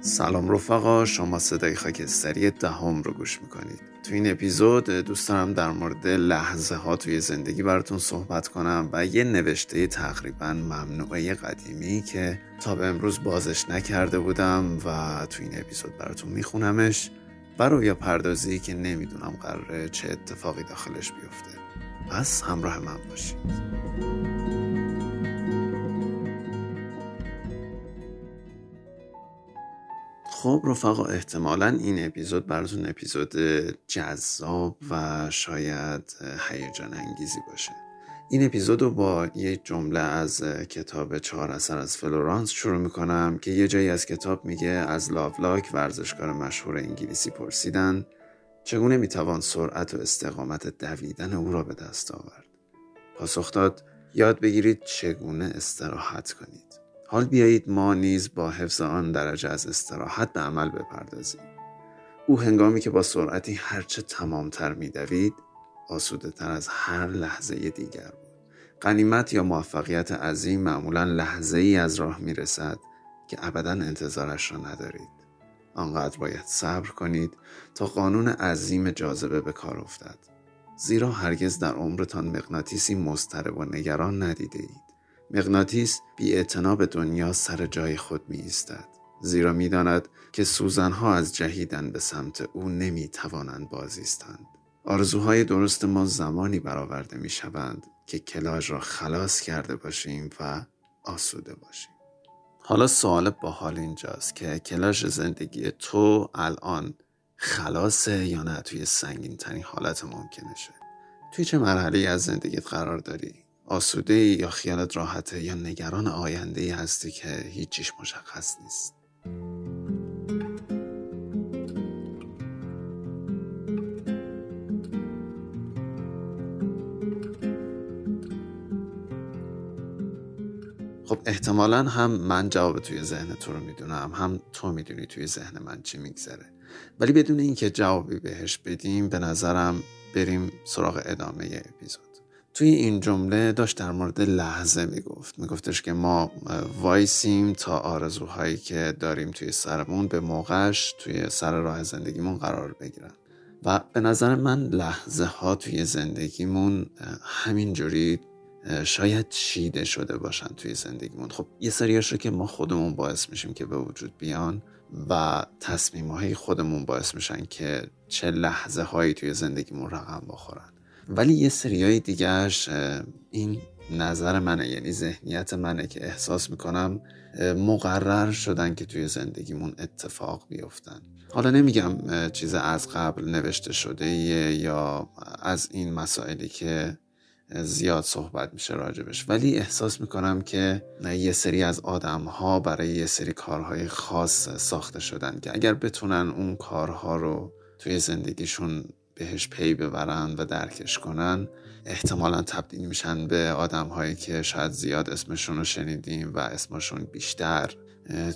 سلام رفقا شما صدای خاکستری دهم رو گوش می‌کنید. تو این اپیزود دوست دارم در مورد لحظه ها توی زندگی براتون صحبت کنم و یه نوشته تقریبا ممنوعه قدیمی که تا به امروز بازش نکرده بودم و تو این اپیزود براتون میخونمش و رویا پردازی که نمی‌دونم قراره چه اتفاقی داخلش بیفته. پس همراه من باشید. خب رفقا احتمالا این اپیزود براتون اپیزود جذاب و شاید هیجان انگیزی باشه. این اپیزود رو با یک جمله از کتاب چهار اثر از فلورانس شروع می‌کنم که یه جایی از کتاب میگه از لاولاک ورزشکار مشهور انگلیسی پرسیدن چگونه می‌توان سرعت و استقامت دویدن او را به دست آورد؟ پاسخ داد یاد بگیرید چگونه استراحت کنید. حال بیایید ما نیز با حفظ آن درجه از استراحت به عمل بپردازیم. او هنگامی که با سرعتی هرچه تمامتر میدوید آسوده تر از هر لحظه دیگر بود. قنیمت یا موفقیت عظیم معمولا لحظه ای از راه می رسد که ابدا انتظارش را ندارید. آنقدر باید صبر کنید تا قانون عظیم جاذبه به کار افتد. زیرا هرگز در عمرتان مغناطیسی مضطرب و نگران ندیده اید. مغناطیس بی به دنیا سر جای خود می ایستد. زیرا می داند که سوزنها از جهیدن به سمت او نمی توانند بازیستند. آرزوهای درست ما زمانی برآورده می شوند که کلاژ را خلاص کرده باشیم و آسوده باشیم. حالا سوال با حال اینجاست که کلاژ زندگی تو الان خلاصه یا نه توی سنگین ترین حالت ممکنشه توی چه مرحله از زندگیت قرار داری آسوده یا خیالت راحته یا نگران آینده ای هستی که هیچیش مشخص نیست. خب احتمالا هم من جواب توی ذهن تو رو می‌دونم هم تو می‌دونی توی ذهن من چی میگذره. ولی بدون اینکه جوابی بهش بدیم به نظرم بریم سراغ ادامه اپیزود. توی این جمله داشت در مورد لحظه می‌گفت. میگفتش که ما وایسیم تا آرزوهایی که داریم توی سرمون به موقعش توی سر راه زندگیمون قرار بگیرن. و به نظر من لحظه ها توی زندگیمون همینجوری شاید چیده شده باشن توی زندگیمون. خب یه سریاش رو که ما خودمون باعث میشیم که به وجود بیان و تصمیم های خودمون باعث میشن که چه لحظه هایی توی زندگیمون رقم بخورن. ولی یه سریای دیگهش این نظر منه یعنی ذهنیت منه که احساس می‌کنم مقرر شدن که توی زندگیمون اتفاق بیفتن. حالا نمیگم چیز از قبل نوشته شده یا از این مسائلی که زیاد صحبت میشه راجبش. ولی احساس می‌کنم که یه سری از آدم ها برای یه سری کارهای خاص ساخته شدن که اگر بتونن اون کارها رو توی زندگیشون بهش پی ببرن و درکش کنن احتمالا تبدیل میشن به آدم هایی که شاید زیاد اسمشون رو شنیدیم و اسمشون بیشتر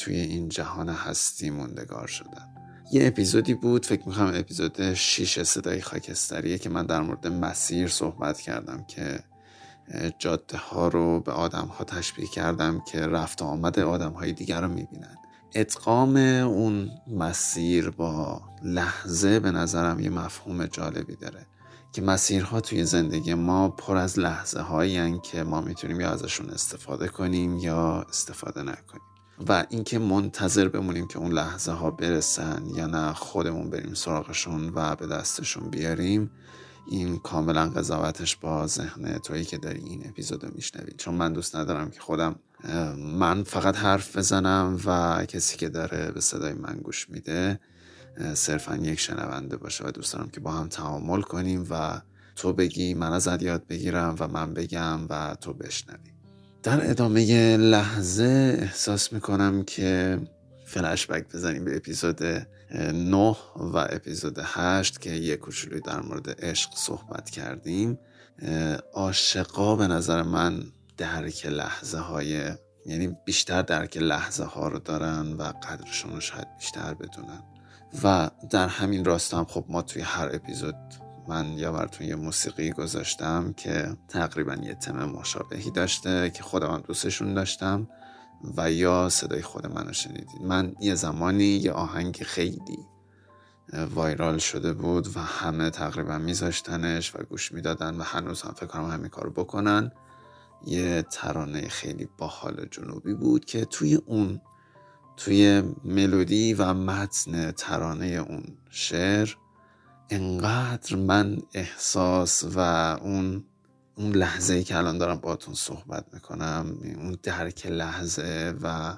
توی این جهان هستی موندگار شدن. یه اپیزودی بود فکر می‌کنم اپیزود 6 صدای خاکستریه که من در مورد مسیر صحبت کردم که جاده ها رو به آدم ها تشبیه کردم که رفت آمد آدم های دیگر رو می‌بینن. ادغام اون مسیر با لحظه به نظرم یه مفهوم جالبی داره که مسیرها توی زندگی ما پر از لحظه هایی که ما می‌تونیم یا ازشون استفاده کنیم یا استفاده نکنیم. و اینکه منتظر بمونیم که اون لحظه ها برسن یا نه خودمون بریم سراغشون و به دستشون بیاریم این کاملا قضاوتش با ذهن تویی که داری این اپیزود رو میشنوید چون من دوست ندارم که خودم من فقط حرف بزنم و کسی که داره به صدای من گوش میده صرفا یک شنونده باشه و دوست دارم که با هم تعامل کنیم و تو بگی من ازت یاد بگیرم و من بگم و تو بشنوی. در ادامه لحظه احساس می‌کنم که فلشبک بزنیم به اپیزود 9 و اپیزود 8 که یه کوچولوی در مورد عشق صحبت کردیم. عاشقا به نظر من درک لحظه های یعنی بیشتر درک لحظه ها رو دارن و قدرشون رو شاید بیشتر بدونن. و در همین راستا هم خب ما توی هر اپیزود من یا براتون یه موسیقی گذاشتم که تقریبا یه تم مشابهی داشته که خودم هم دوستشون داشتم و یا صدای خود منو شنیدید. من یه زمانی یه آهنگ خیلی وایرال شده بود و همه تقریبا میذاشتنش و گوش می‌دادن و هنوز هم فکر کنم همین کارو بکنن. یه ترانه خیلی باحال جنوبی بود که توی اون توی ملودی و متن ترانه اون شعر انقدر من احساس و اون اون لحظه ای که الان دارم باتون صحبت می‌کنم اون درک لحظه و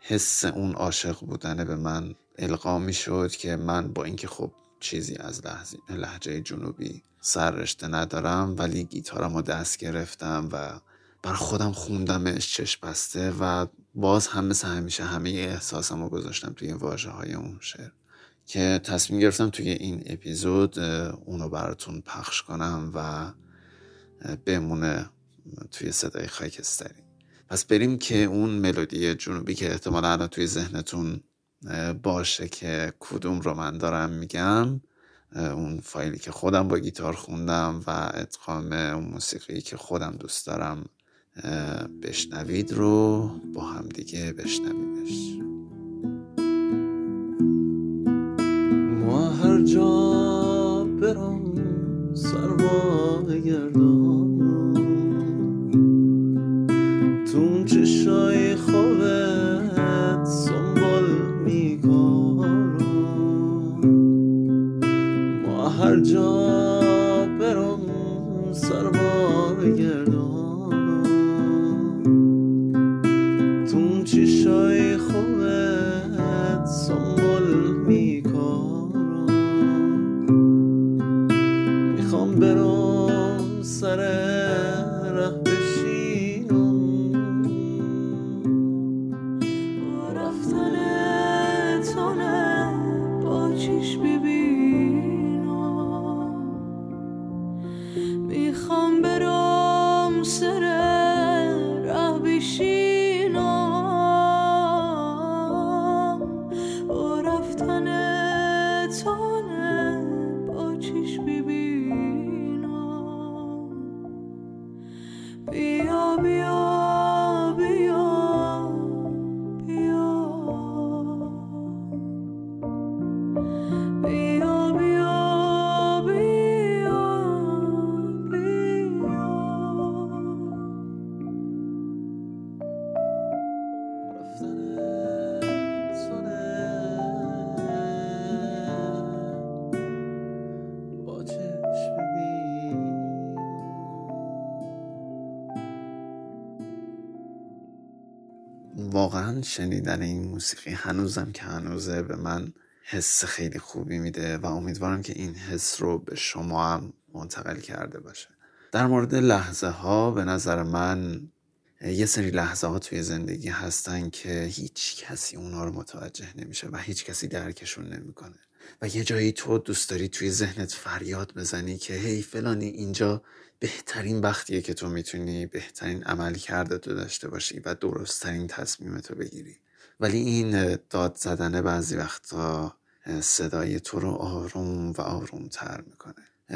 حس اون عاشق بودنه به من القا می‌شد که من با اینکه خب چیزی از لحجه جنوبی سررشته ندارم ولی گیتارم رو دست گرفتم و بر خودم خوندمش چشم بسته و باز هم مثل همیشه همه احساسم رو گذاشتم توی واژه های اون شعر. که تصمیم گرفتم توی این اپیزود اونو براتون پخش کنم و بمونه توی صدای خاکستری. پس بریم که اون ملودی جنوبی که احتمالا الان توی ذهنتون باشه که کدوم رو من دارم میگم اون فایلی که خودم با گیتار خوندم و ادغام اون موسیقی که خودم دوست دارم بشنوید رو با هم دیگه بشنویمش. ما هر جا برم سرما گردان تو چشای واقعا شنیدن این موسیقی هنوزم که هنوزه به من حس خیلی خوبی میده و امیدوارم که این حس رو به شما هم منتقل کرده باشه. در مورد لحظه ها به نظر من یه سری لحظه ها توی زندگی هستن که هیچ کسی اونا رو متوجه نمیشه و هیچ کسی درکشون نمی‌کنه. و یه جایی تو دوست داری توی ذهنت فریاد بزنی که هی فلانی اینجا بهترین وقتیه که تو می‌تونی بهترین عمل کرده تو داشته باشی و درستترین تصمیم تو بگیری. ولی این داد زدن بعضی وقتا صدای تو رو آروم و آروم تر می‌کنه.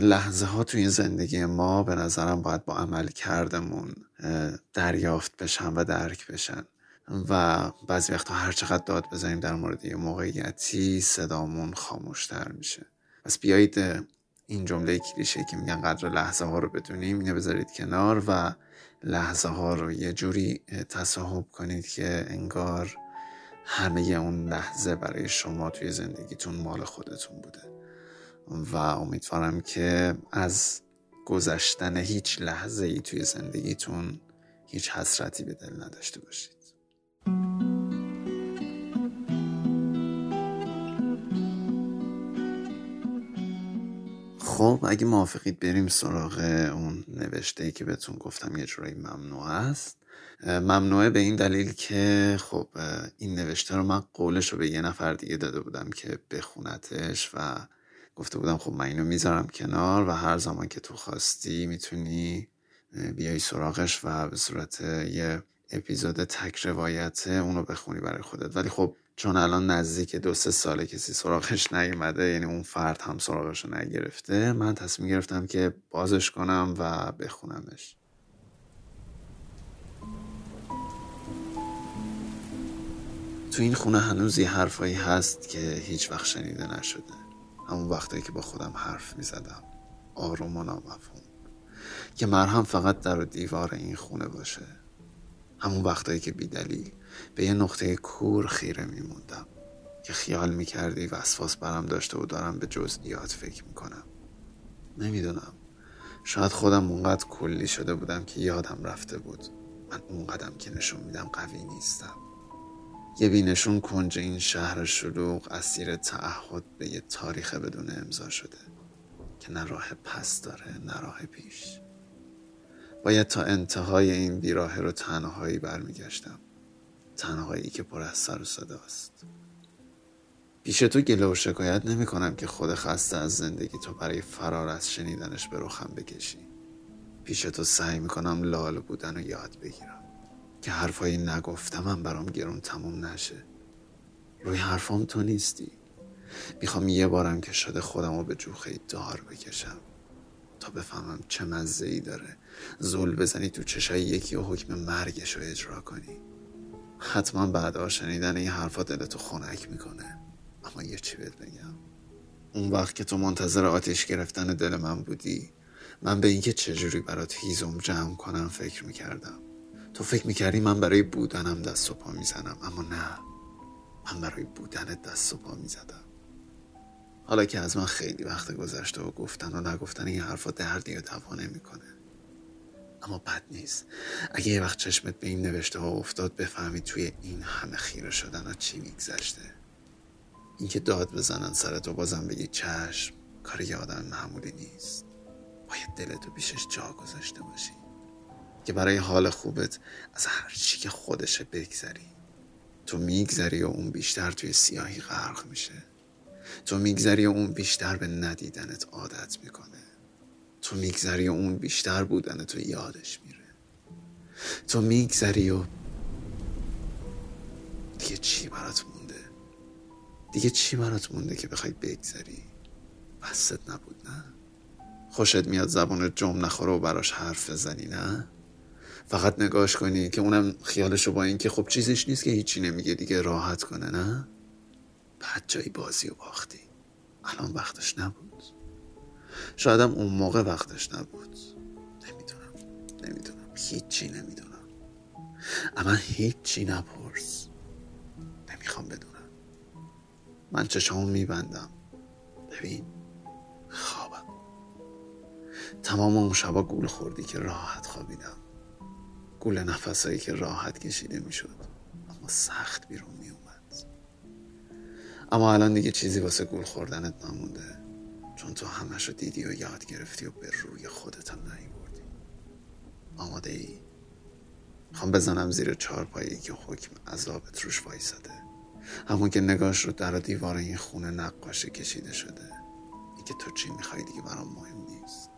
لحظه ها توی زندگی ما به نظرم باید با عمل کردمون دریافت بشن و درک بشن. و بعضی وقتا هر چقدر داد بزنیم در مورد یه موقعیتی صدامون خاموشتر میشه. پس بیایید این جمله کلیشه که میگن قدر لحظه ها رو بدونیم اینو بذارید کنار و لحظه ها رو یه جوری تصاحب کنید که انگار همه اون لحظه برای شما توی زندگیتون مال خودتون بوده. و امیدوارم که از گذشتن هیچ لحظه ای توی زندگیتون هیچ حسرتی به دل نداشته باشید. خب اگه موافقید بریم سراغ اون نوشته ای که بهتون گفتم یه جورایی ممنوع است. ممنوعه به این دلیل که خب این نوشته رو من قولش رو به یه نفر دیگه داده بودم که بخونتش و گفته بودم خب من اینو می‌ذارم کنار و هر زمان که تو خواستی می‌تونی بیای سراغش و به صورت یه اپیزود تک روایته اونو بخونی برای خودت. ولی خب چون الان نزدیک دو سه ساله کسی سراغش نیومده یعنی اون فرد هم سراغش رو نگرفته من تصمیم گرفتم که بازش کنم و بخونمش. تو این خونه هنوز یه حرفایی هست که هیچ وقت شنیده نشده. همون وقتایی که با خودم حرف می زدم آروم و نامفهوم. که مرهم فقط در دیوار این خونه باشه. همون وقتایی که بیدلیل به یه نقطه کور خیره میموندم. که خیال می‌کردی وسواس برم داشته و دارم به جزئیات فکر می‌کنم. نمی‌دونم. شاید خودم اونقدر کلی شده بودم که یادم رفته بود. من اونقدم که نشون میدم قوی نیستم. یه بینشون کنج این شهر شلوغ اسیر تعهد به یه تاریخ بدون امضا شده. که نه راه پس داره نه راه پیش. باید تا انتهای این بیراه رو تنهایی برمیگشتم. تنهایی که پر از سر و صداست پیش تو گله و شکایت نمی کنم که خود خسته از زندگی تو برای فرار از شنیدنش به رخم بکشی. پیش تو سعی می‌کنم لال بودن و یاد بگیرم. که حرفایی نگفتمم برام گرون تموم نشه. روی حرفام تو نیستی. می‌خوام یه بارم که شده خودم رو به جوخه دار بکشم. تا بفهمم چه مزه ای داره. زول بزنی تو چشای یکی و حکم مرگش رو اجرا کنی. حتما بعد شنیدن این حرفا دلتو خنک می‌کنه. اما یه چی بهت بگم؟ اون وقت که تو منتظر آتیش گرفتن دل من بودی من به اینکه چجوری برات هیزم جمع کنم فکر می‌کردم. تو فکر می‌کردی من برای بودنم دست و پا می‌زنم اما نه. من برای بودنت دست و پا می‌زدم. حالا که از من خیلی وقت گذشته و گفتن و نگفتن این حرفا دردی و دوا نمی‌کنه. اما بد نیست. اگه یه وقت چشمت به این نوشته ها افتاد بفهمی توی این همه خیره شدن ها چی میگذشته. اینکه داد بزنن سرت بازم بگی چشم کار یه آدم معمولی نیست. باید دلتو پیشش جا گذاشته باشی. که برای حال خوبت از هر چی که خودشه بگذری. تو میگذری و اون بیشتر توی سیاهی غرق میشه. تو میگذری و اون بیشتر به ندیدنت عادت می‌کنه. تو میگذری و اون بیشتر بودن تو یادش میره. تو میگذری و دیگه چی برات مونده؟ دیگه چی برات مونده که بخوای بگذری؟ بست نبود نه؟ خوشت میاد زبان جمع نخوره و براش حرف بزنی نه؟ فقط نگاش کنی که اونم خیالشو با این که خب چیزش نیست که هیچی نمیگه دیگه راحت کنه نه؟ بعد جایی بازی و باختی. الان وقتش نبود. شایدم اون موقع وقتش نبود. نمی‌دونم. نمی‌دونم. هیچی نمی‌دونم. اما هیچی نپرس. نمی‌خوام بدونم. من چشامو میبندم. ببین. خوابم. تمام اون شبا گول خوردی که راحت خوابیدم. گول نفسایی که راحت کشیده می‌شد. اما سخت بیرون میومد اما الان دیگه چیزی واسه گول خوردنت نمونده. چون تو همش رو دیدی و یاد گرفتی و به روی خودت هم بردی آماده ای؟ خوام بزنم زیر چارپایی که حکم عذابت روش وایساده. همون که نگاش رو در دیوار این خونه نقاشی کشیده شده. ای که تو چی می‌خوای دیگه برام مهم نیست.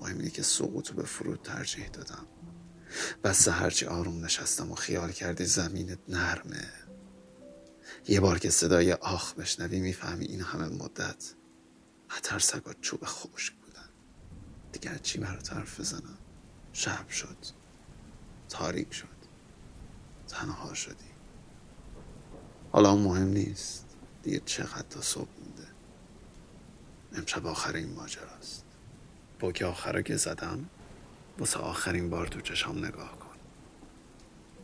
مهم اینه که سقوط به فرود ترجیح دادم. بس هرچی آروم نشستم و خیال کردی زمینت نرمه. یه بار که صدای آخ بشنوی می‌فهمی این همه مدت سگات چوب خشک بودن. دیگر چی برات حرف بزنم؟ شب شد. تاریک شد. تنها شدی. حالا مهم نیست. دیگه چقدر تا صبح مونده. امشب آخر این ماجراست. با که آخره که زدم واسه آخرین بار تو چشام نگاه کن.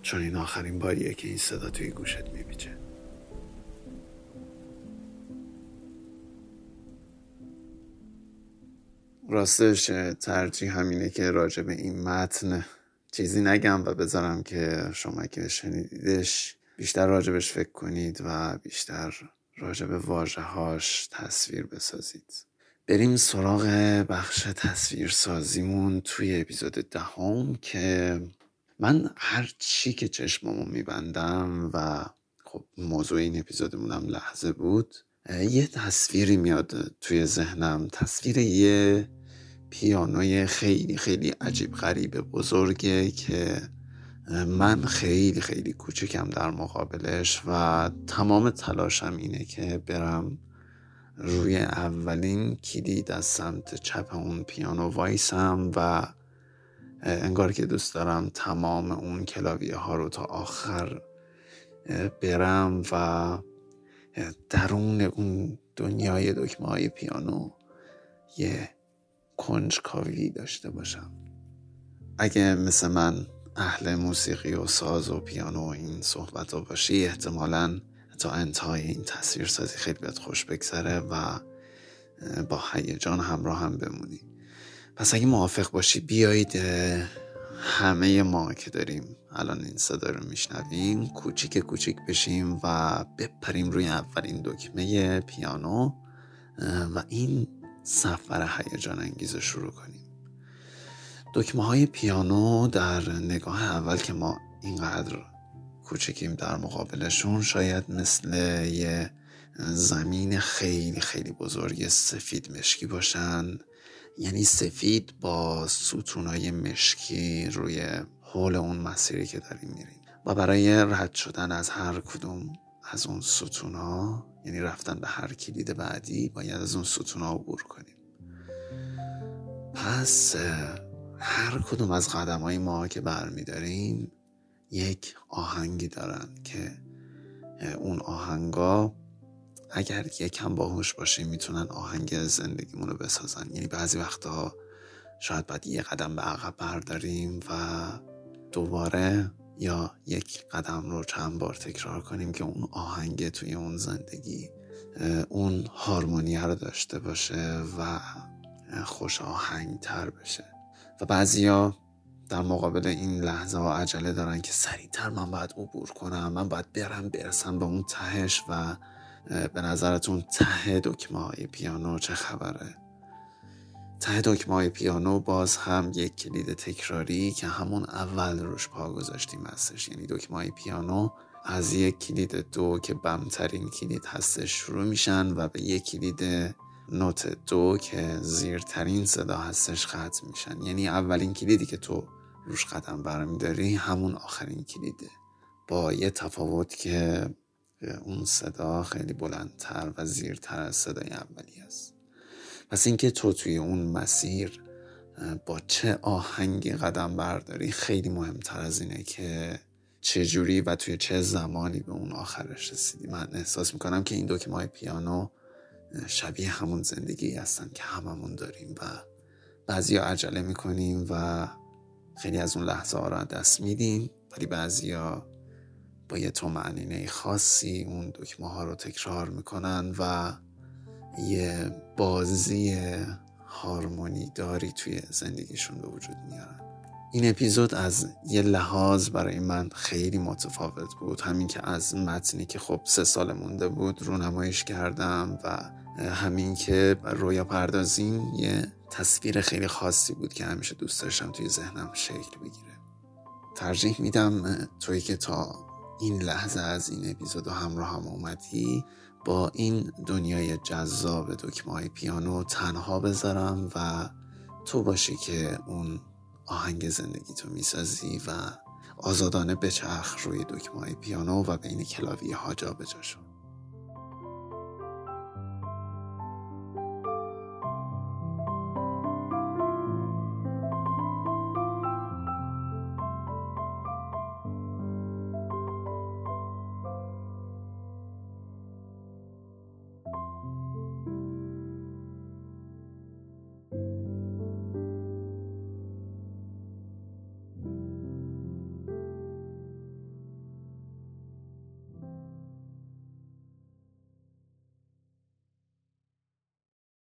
چون این آخرین باریه که این صدا توی گوشت میبیچه راستش ترجیح همینه که راجع به این متن چیزی نگم و بذارم که شما که شنیدیدش بیشتر راجبش فکر کنید و بیشتر راجع به واژه‌هاش تصویر بسازید. بریم سراغ بخش تصویر سازیمون توی اپیزود دهم که من هر چی که چشممو میبندم و خب موضوع این اپیزودمونم لحظه بود یه تصویری میاد توی ذهنم تصویر یه پیانوی خیلی خیلی عجیب غریب بزرگه که من خیلی خیلی کوچکم در مقابلش و تمام تلاشم اینه که برم روی اولین کلید از سمت چپ اون پیانو وایسم و انگار که دوست دارم تمام اون کلاویه ها رو تا آخر برم و درون اون دنیای دکمه های پیانو یه کنجکاوی داشته باشم. اگه مثل من اهل موسیقی و ساز و پیانو و این صحبت ها باشی احتمالا تا انتهای این تصویر سازی خیلی بهت خوش بگذره و با هیجان همراه هم بمونی. پس اگه موافق باشی بیایید همه ما که داریم الان این صدا رو میشنویم کوچیک کوچیک بشیم و بپریم روی اولین دکمه پیانو و این سفر هیجان انگیز رو شروع کنیم. دکمه های پیانو در نگاه اول که ما اینقدر کوچکیم در مقابلشون شاید مثل یه زمین خیلی خیلی بزرگ سفید مشکی باشن. یعنی سفید با ستونای مشکی روی حول اون مسیری که داریم میریم. و برای رد شدن از هر کدوم از اون ستونا یعنی رفتن به هر کلید بعدی باید از اون ستونا عبور کنیم. پس هر کدوم از قدم های ما که برمیداریم یک آهنگی دارن که اون آهنگا اگر یکم باهوش باشیم می‌تونن آهنگ زندگیمون رو بسازن. یعنی بعضی وقتا شاید باید یه قدم به عقب برداریم و دوباره یا یک قدم رو چند بار تکرار کنیم که اون آهنگ توی اون زندگی اون هارمونیه رو داشته باشه و خوش آهنگ تر بشه. و بعضیا در مقابل این لحظه ها عجله دارن که سریعتر من باید عبور کنم من باید برم برسم به اون تهش و به نظرتون ته دکمه های پیانو چه خبره؟ ته دکمه پیانو باز هم یک کلید تکراری که همون اول روش پا گذاشتیم هستش. یعنی دکمه های پیانو از یک کلید دو که بمترین کلید هستش شروع میشن و به یک کلید نوت دو که زیرترین صدا هستش ختم میشن. یعنی اولین کلیدی که تو روش قدم برمیداری همون آخرین کلیده. با یه تفاوت که اون صدا خیلی بلندتر و زیرتر از صدای اولی است پس اینکه تو توی اون مسیر با چه آهنگی قدم برداری خیلی مهمتر از اینه که چه جوری و توی چه زمانی به اون آخرش رسیدی. من احساس می‌کنم که این دکمه پیانو شبیه همون زندگی هستن که هممون داریم و بعضی عجله می‌کنیم و خیلی از اون لحظه ها را دست میدیم. ولی بعضیا با یه تو معنینه خاصی اون دکمه ها رو تکرار می‌کنن و یه بازی هارمونی داری توی زندگیشون به وجود میارن. این اپیزود از یه لحاظ برای من خیلی متفاوت بود. همین که از متنی که خب سه سال مونده بود رو نمایش کردم و همین که رویا پردازیم یه تصویر خیلی خاصی بود که همیشه دوست داشتم توی ذهنم شکل بگیره. ترجیح میدم توی که تا این لحظه از این اپیزود همراه هم اومدی با این دنیای جذاب دکمه پیانو تنها بذارم و تو باشی که اون آهنگ زندگی تو می‌سازی و آزادانه بچرخ روی دکمه پیانو و بین کلاوی ها جا بجا